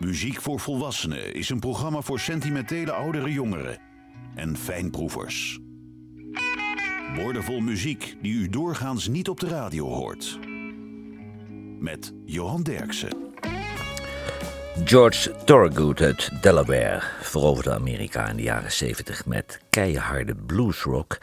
Muziek voor Volwassenen is een programma voor sentimentele oudere jongeren en fijnproevers. Woordenvol muziek die u doorgaans niet op de radio hoort. Met Johan Derksen. George Thorogood uit Delaware veroverde Amerika in de jaren 70 met keiharde bluesrock,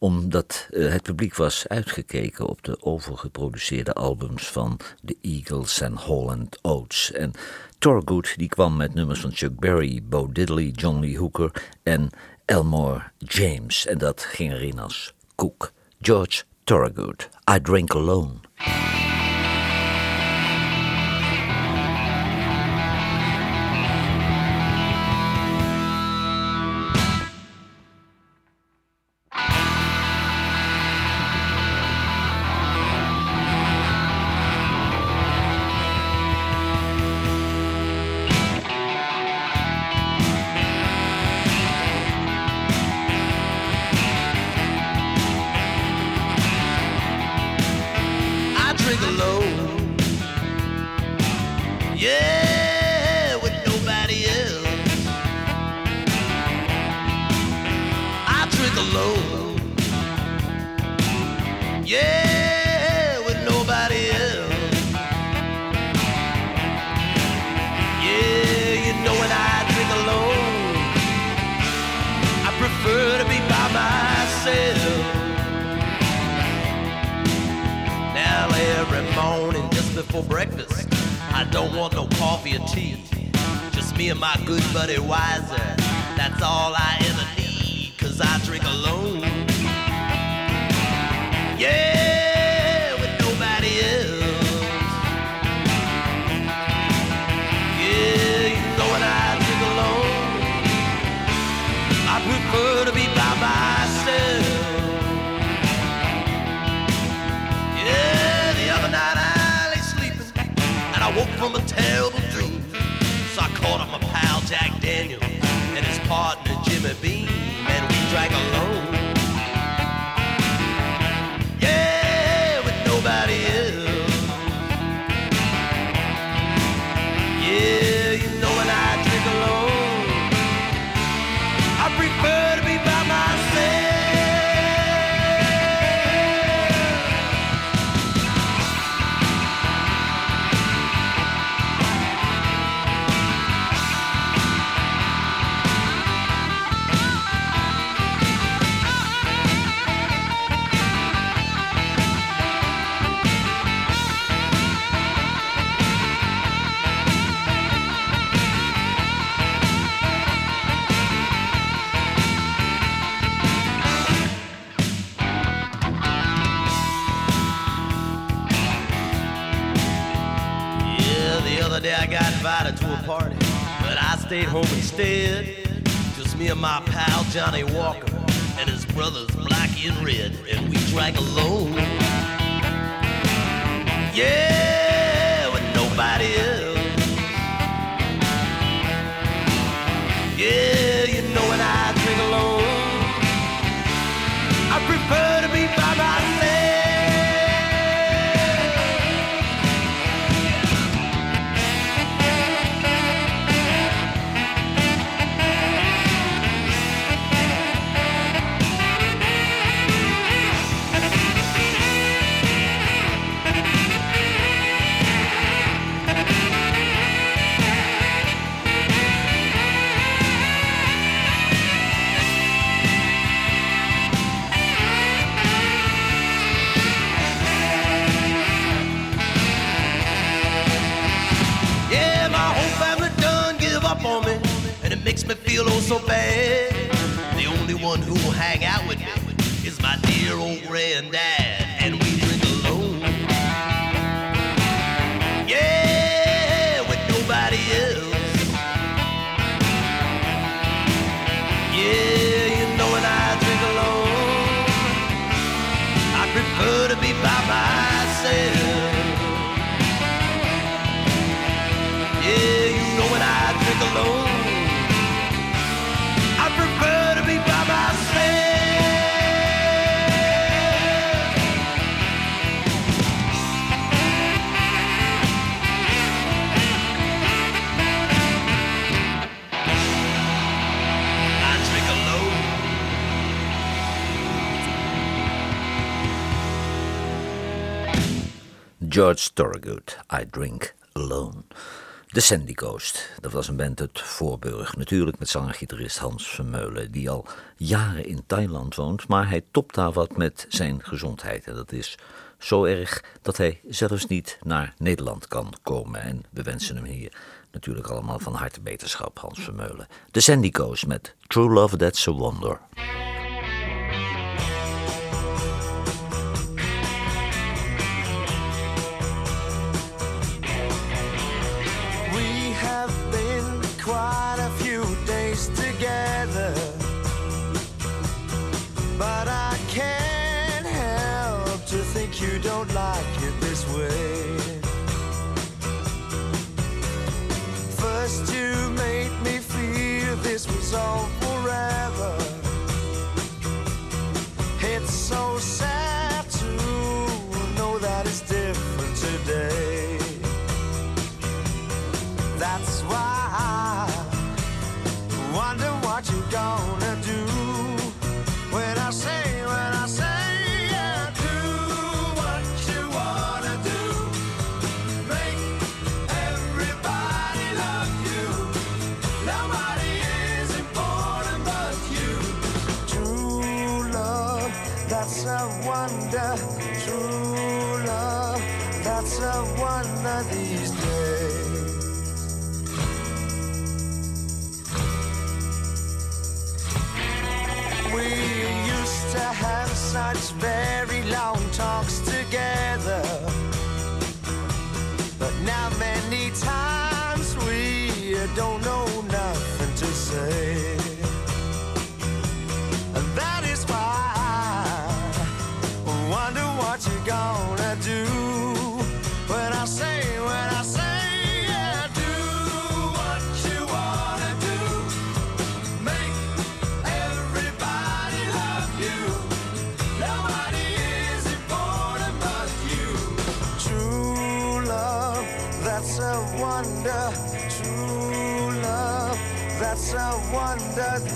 omdat uh, het publiek was uitgekeken op de overgeproduceerde albums van The Eagles en Holland Oates. En Thorogood die kwam met nummers van Chuck Berry, Bo Diddley, John Lee Hooker en Elmore James. En dat ging erin als koek. George Thorogood, I Drink Alone. for breakfast. I don't want no coffee or tea. Just me and my good buddy Wiser. That's all I ever need, cause I drink alone. Yeah! Jack Daniel and his partner Jimmy Bean. Stayed home instead. Just me and my pal Johnny Walker and his brothers Blackie and Red, and we drank alone. Yeah, feel oh so bad. The only one who will hang out with me is my dear old granddad, and we drink alone. Yeah, with nobody else. Yeah, you know when I drink alone, I prefer to be by myself. Yeah, you know when I drink alone. George Thorogood, I Drink Alone. De Sandy Coast, dat was een band uit Voorburg. Natuurlijk met zanger-gitarist Hans Vermeulen, die al jaren in Thailand woont, maar hij topt daar wat met zijn gezondheid. En dat is zo erg dat hij zelfs niet naar Nederland kan komen. En we wensen hem hier natuurlijk allemaal van harte beterschap, Hans Vermeulen. De Sandy Coast met True Love That's a Wonder. so sad to know that it's different today. wonders.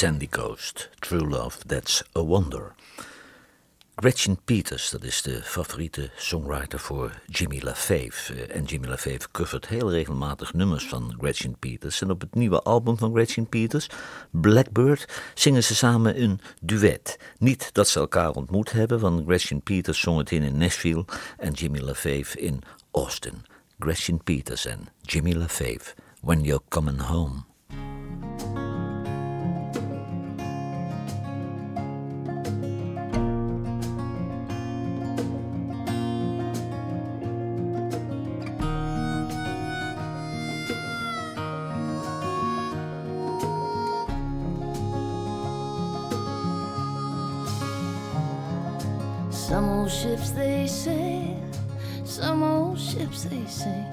Sandy Coast, True Love, That's a Wonder. Gretchen Peters, dat is de favoriete songwriter voor Jimmy LaFave. Eh, en Jimmy LaFave covert heel regelmatig nummers van Gretchen Peters. En op het nieuwe album van Gretchen Peters, Blackbird, zingen ze samen een duet. Niet dat ze elkaar ontmoet hebben, want Gretchen Peters zong het in Nashville en Jimmy LaFave in Austin. Gretchen Peters en Jimmy LaFave, When You're Coming Home. Ships they sail, some old ships they sink.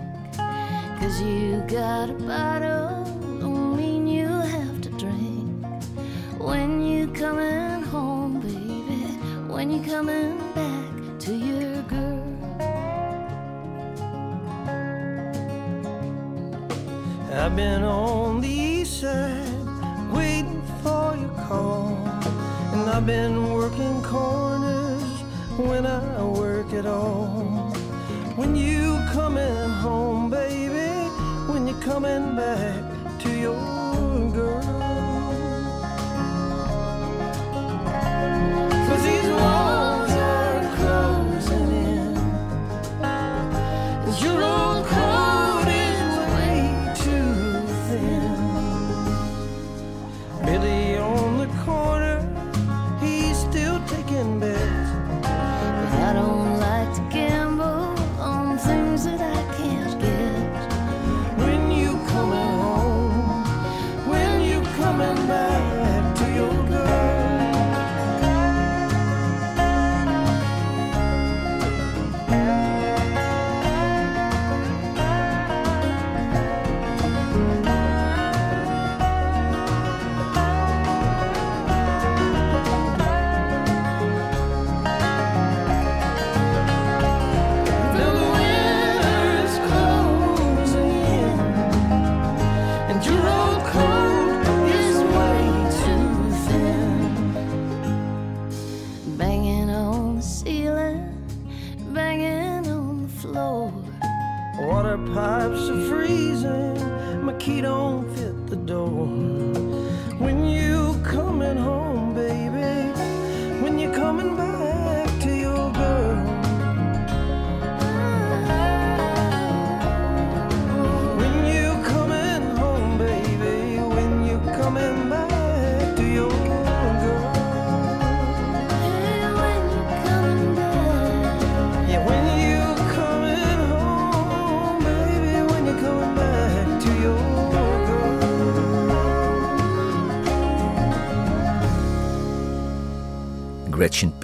Cause you got a bottle, don't mean you have to drink. When you coming home, baby, when you coming back to your girl. I've been on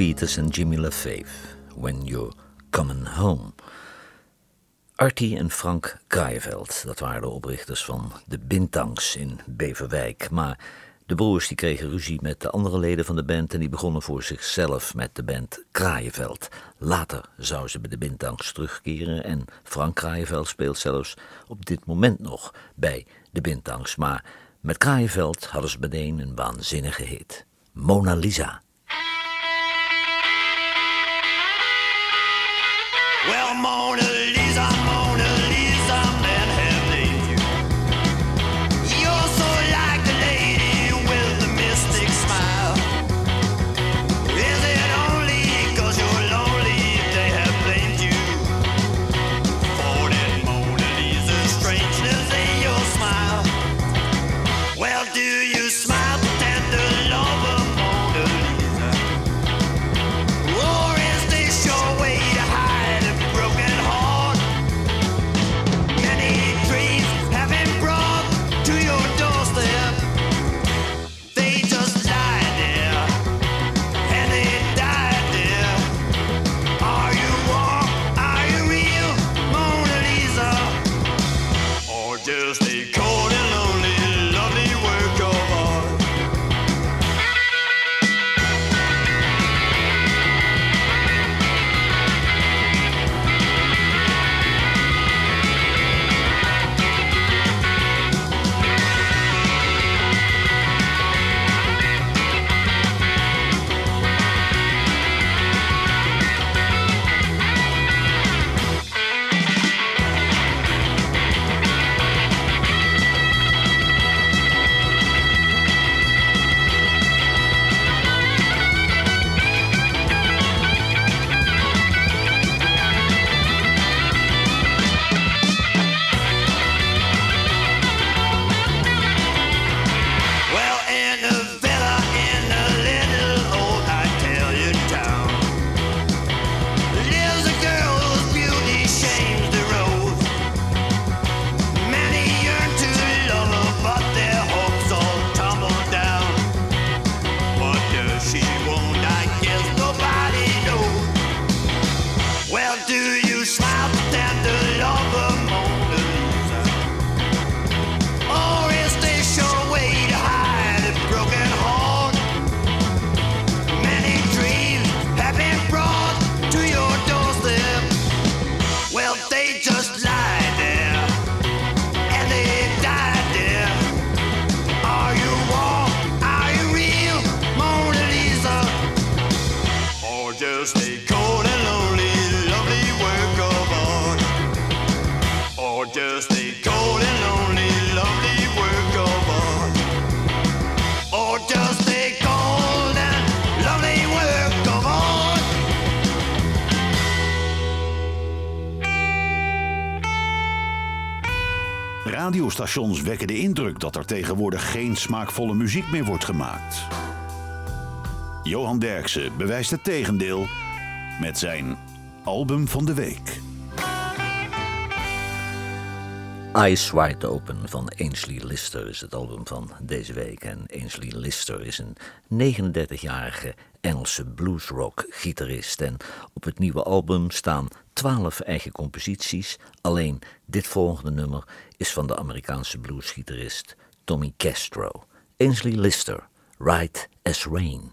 Peters en Jimmy LaFave, When You're Coming Home. Artie en Frank Kraaienveld, dat waren de oprichters van de Bintangs in Beverwijk. Maar de broers die kregen ruzie met de andere leden van de band en die begonnen voor zichzelf met de band Kraaienveld. Later zouden ze bij de Bintangs terugkeren en Frank Kraaienveld speelt zelfs op dit moment nog bij de Bintangs. Maar met Kraaienveld hadden ze meteen een waanzinnige hit. Mona Lisa. Well, Mona Radiostations wekken de indruk dat er tegenwoordig geen smaakvolle muziek meer wordt gemaakt. Johan Derksen bewijst het tegendeel met zijn album van de week. Eyes Wide Open van Ainsley Lister is het album van deze week. En Ainsley Lister is een 39-jarige Engelse bluesrock-gitarist. En op het nieuwe album staan 12 eigen composities. Alleen dit volgende nummer is van de Amerikaanse bluesgitarist Tommy Castro. Ainsley Lister, Right as Rain.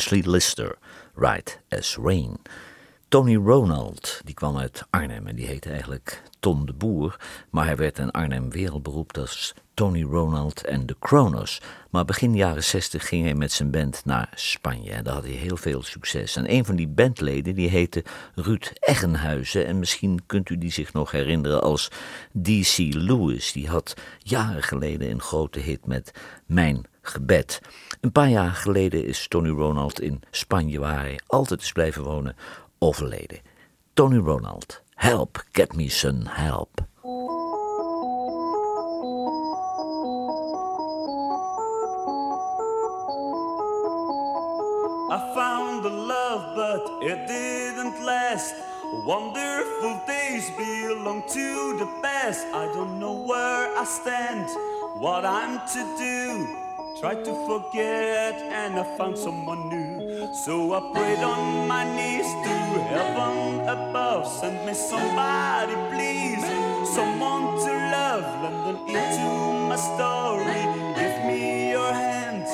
Ainsley Lister, Right as Rain. Tony Ronald, die kwam uit Arnhem en die heette eigenlijk Tom de Boer, maar hij werd in Arnhem wereldberoemd als Tony Ronald en de Kronos. Maar begin jaren 60 ging hij met zijn band naar Spanje en daar had hij heel veel succes. En een van die bandleden die heette Ruud Eggenhuizen en misschien kunt u die zich nog herinneren als D.C. Lewis. Die had jaren geleden een grote hit met Mijn Gebed. Een paar jaar geleden is Tony Ronald in Spanje, waar hij altijd is blijven wonen, overleden. Tony Ronald, help, get me some help. I found the love, but it didn't last. Wonderful days belong to the past. I don't know where I stand, what I'm to do. Tried to forget and I found someone new. So I prayed on my knees to heaven above. Send me somebody, please. Someone to love. London into my story. Give me your hand.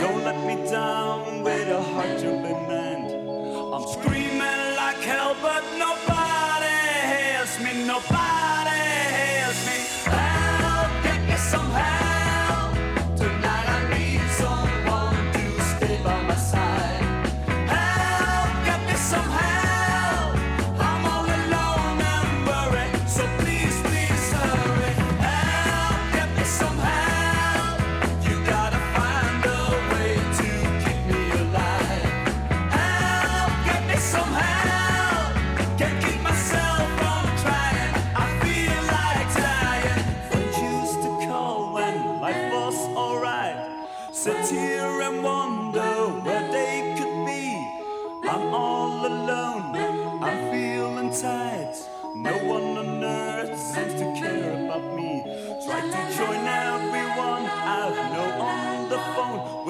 Don't let me down with a heart to mend. I'm screaming like hell, but nobody hears me. Nobody.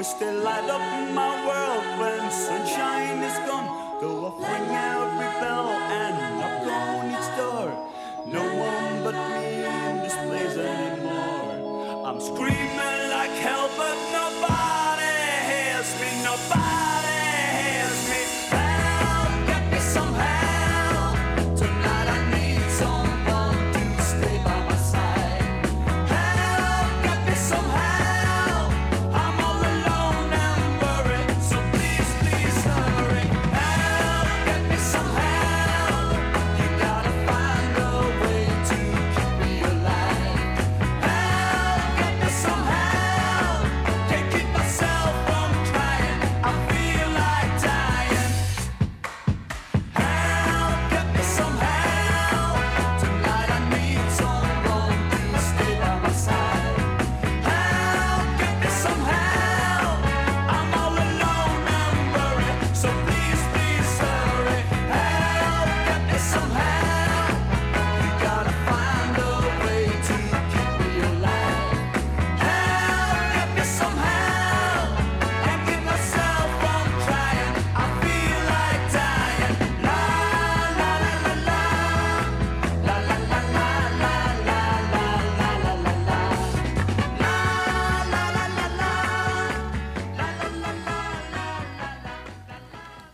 You're still light up my world when sunshine is gone. Though I ring every bell and knock on each door, no one but me in this place anymore. I'm screaming like hell, but nobody hears me. Nobody.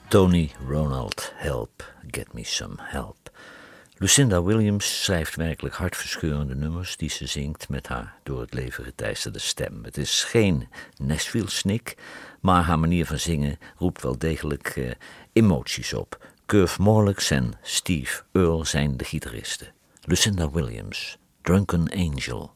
Tony Ronald, Help, Get Me Some Help. Lucinda Williams schrijft werkelijk hartverscheurende nummers die ze zingt met haar door het leven geteisterde stem. Het is geen Nashville-snik, maar haar manier van zingen roept wel degelijk eh, emoties op. Curve Morlocks en Steve Earle zijn de gitaristen. Lucinda Williams, Drunken Angel.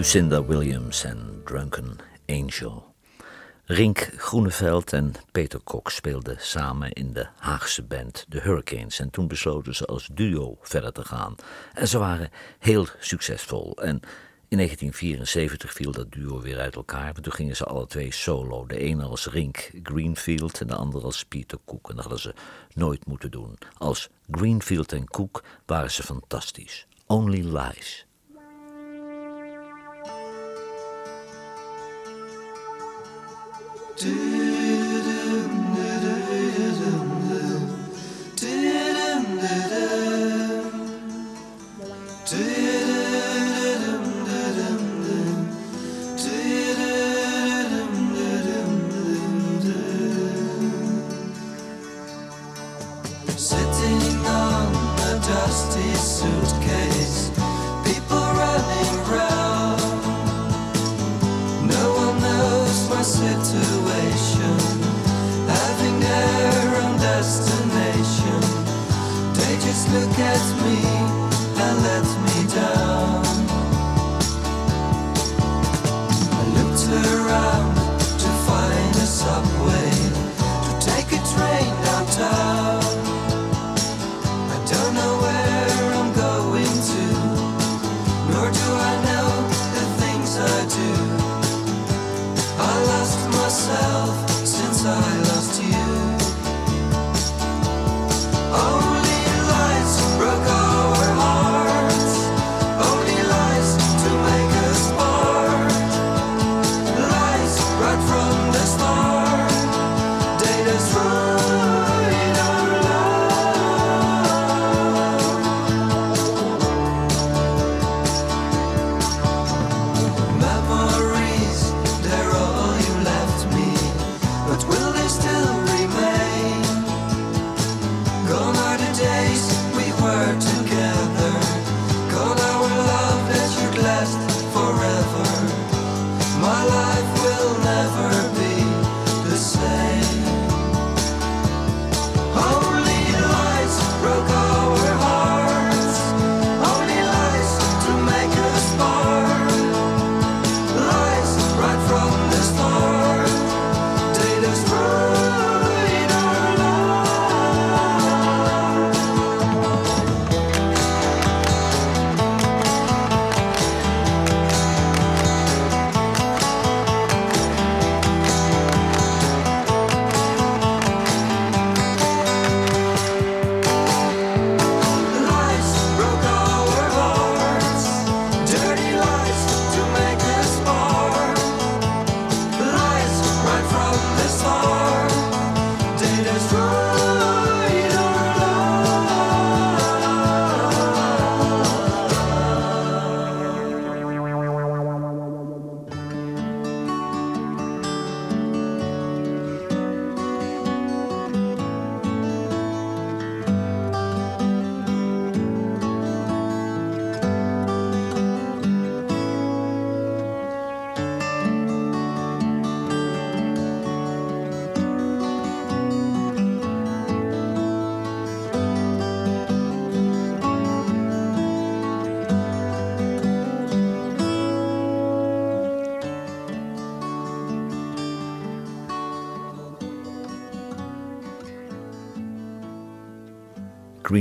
Lucinda Williams en Drunken Angel. Rink Groeneveld en Peter Kok speelden samen in de Haagse band The Hurricanes. En toen besloten ze als duo verder te gaan. En ze waren heel succesvol. En in 1974 viel dat duo weer uit elkaar. Maar toen gingen ze alle twee solo. De ene als Rink Greenfield en de andere als Peter Cook. En dat hadden ze nooit moeten doen. Als Greenfield en Cook waren ze fantastisch. Only Lies. do.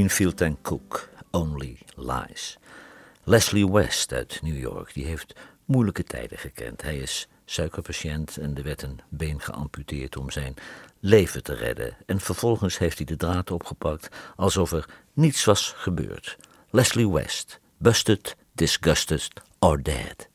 Greenfield en Cook, Only Lies. Leslie West uit New York, die heeft moeilijke tijden gekend. Hij is suikerpatiënt en er werd een been geamputeerd om zijn leven te redden. En vervolgens heeft hij de draad opgepakt alsof er niets was gebeurd. Leslie West, busted, disgusted or dead.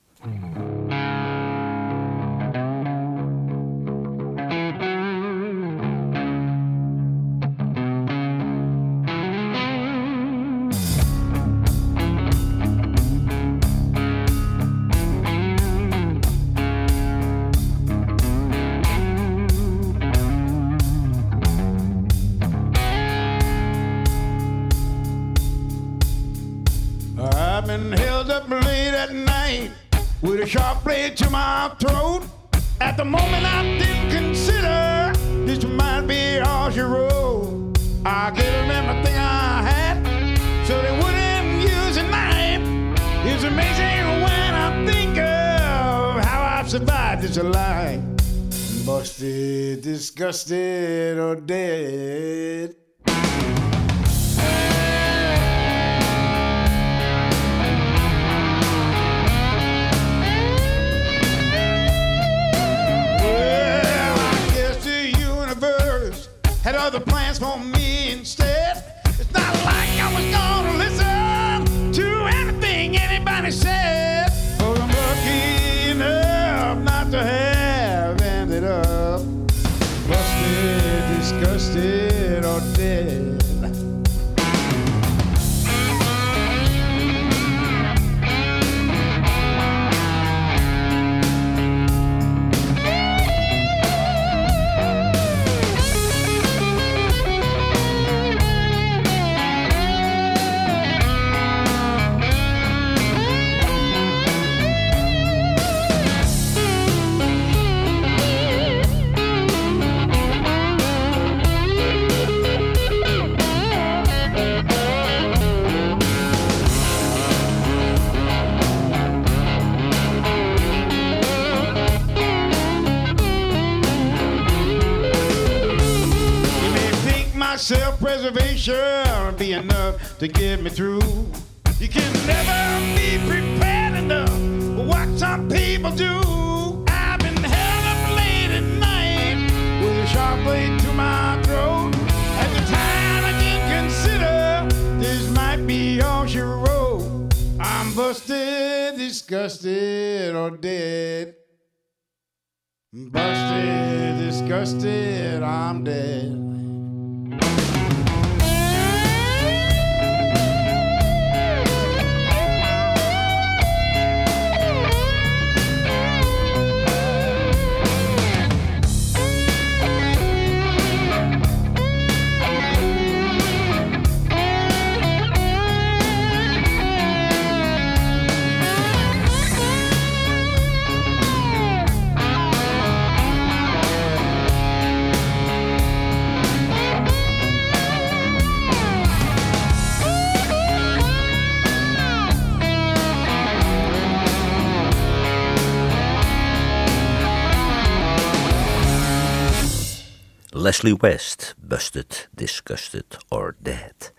West, Busted, Disgusted or Dead.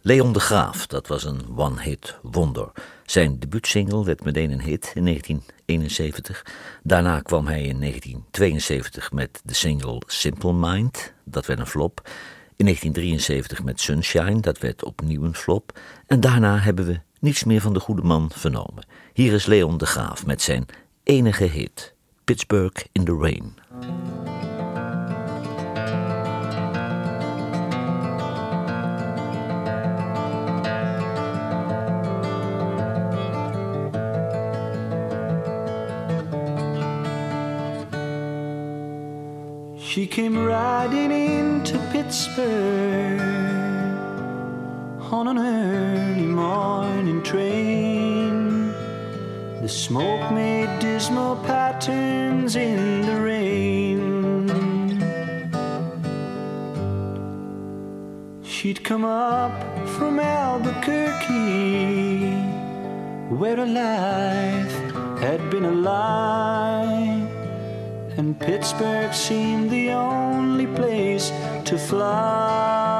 Leon de Graaf, dat was een one-hit wonder. Zijn debuutsingle werd meteen een hit in 1971. Daarna kwam hij in 1972 met de single Simple Mind, dat werd een flop. In 1973 met Sunshine, dat werd opnieuw een flop. En daarna hebben we niets meer van de goede man vernomen. Hier is Leon de Graaf met zijn enige hit, Pittsburgh in the Rain. She came riding into Pittsburgh on an early morning train. The smoke made dismal patterns in the rain. She'd come up from Albuquerque, where her life had been a lie. And Pittsburgh seemed the only place to fly.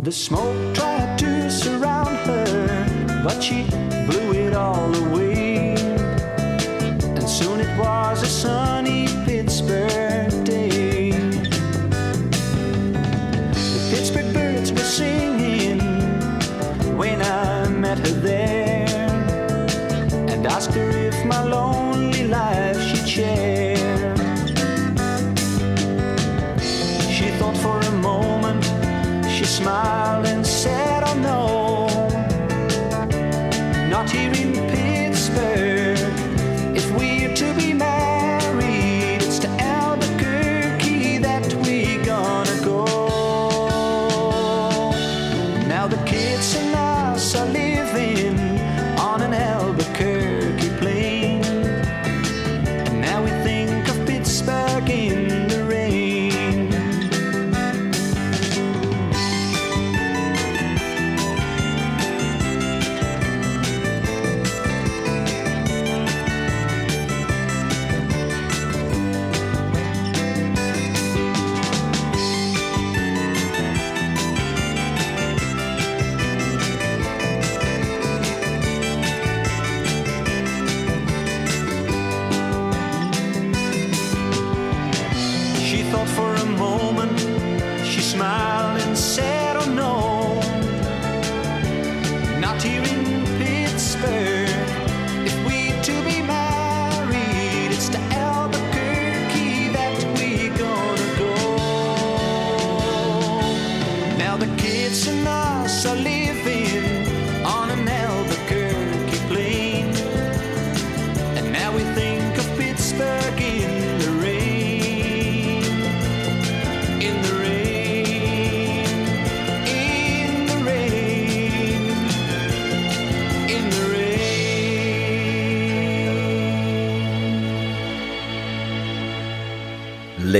The smoke tried to surround her, but she blew it all away. And soon it was a sunny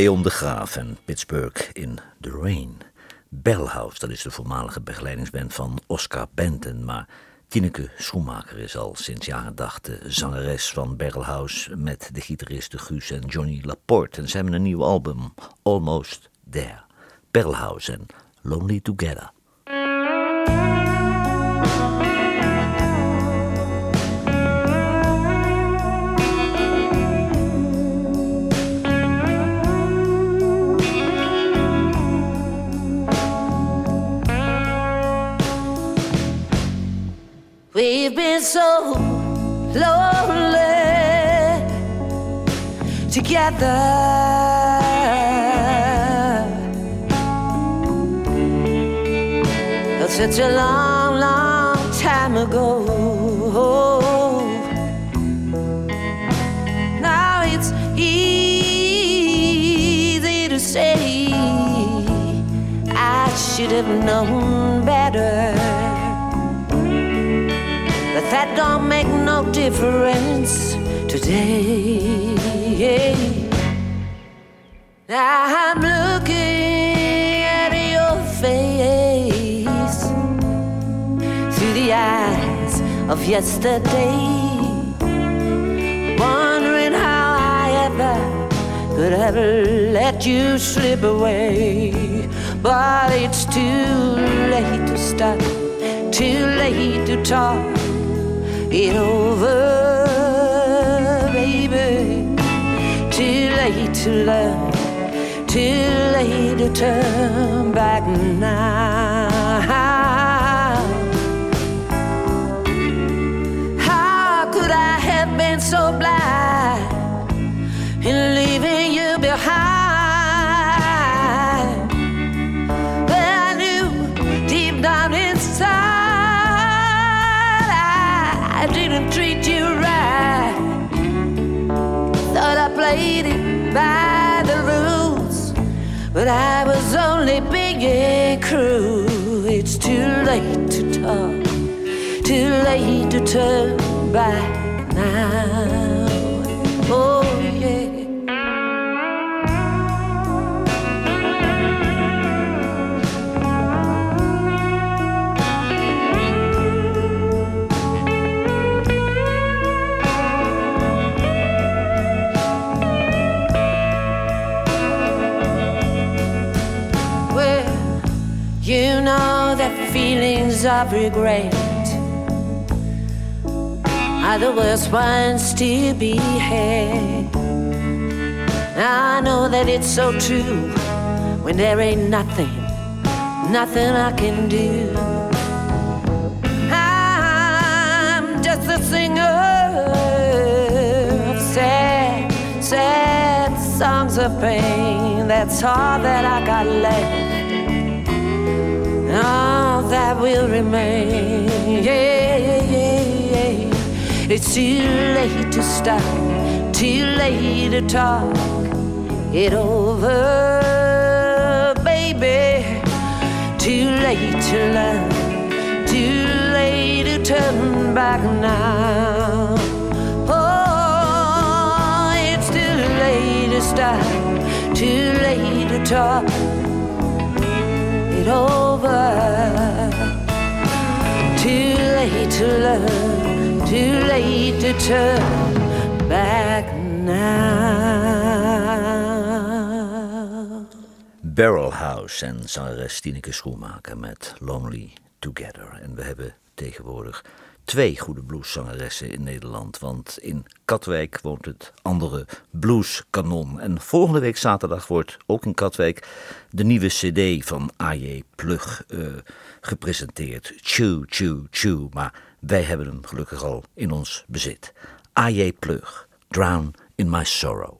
Leon de Graaf en Pittsburgh in The Rain. Bellhouse, dat is de voormalige begeleidingsband van Oscar Benton. Maar Tineke Schoenmaker is al sinds jaren dag de zangeres van Bellhouse... met de gitaristen Guus en Johnny Laporte. En ze hebben een nieuw album, Almost There. Bellhouse en Lonely Together. Together. That's such a long, long time ago. Now it's easy to say I should have known better. But that don't make no difference I'm looking at your face through the eyes of yesterday, wondering how I ever could have let you slip away. But it's too late to stop, too late to talk it over, to love, too late to turn back now. How could I have been so blind turn back now. Oh yeah. Well, you know that feelings of regret are the worst ones to be had. I know that it's so true when there ain't nothing, nothing I can do. I'm just a singer of sad, sad songs of pain. That's all that I got left. All that will remain. Yeah. It's too late to stop, too late to talk it over, baby. Too late to love, too late to turn back now. Oh, it's too late to stop, too late to talk it over. Too late to love, too late to turn back now. Barrel House en zangeres Tineke Schoenmaker met Lonely Together. En we hebben tegenwoordig twee goede blueszangeressen in Nederland. Want in Katwijk woont het andere blueskanon. En volgende week zaterdag wordt ook in Katwijk de nieuwe cd van A.J. Plug eh, gepresenteerd. Chew, chew, chew. Maar wij hebben hem gelukkig al in ons bezit. A.J. Plug, Drown in My Sorrow.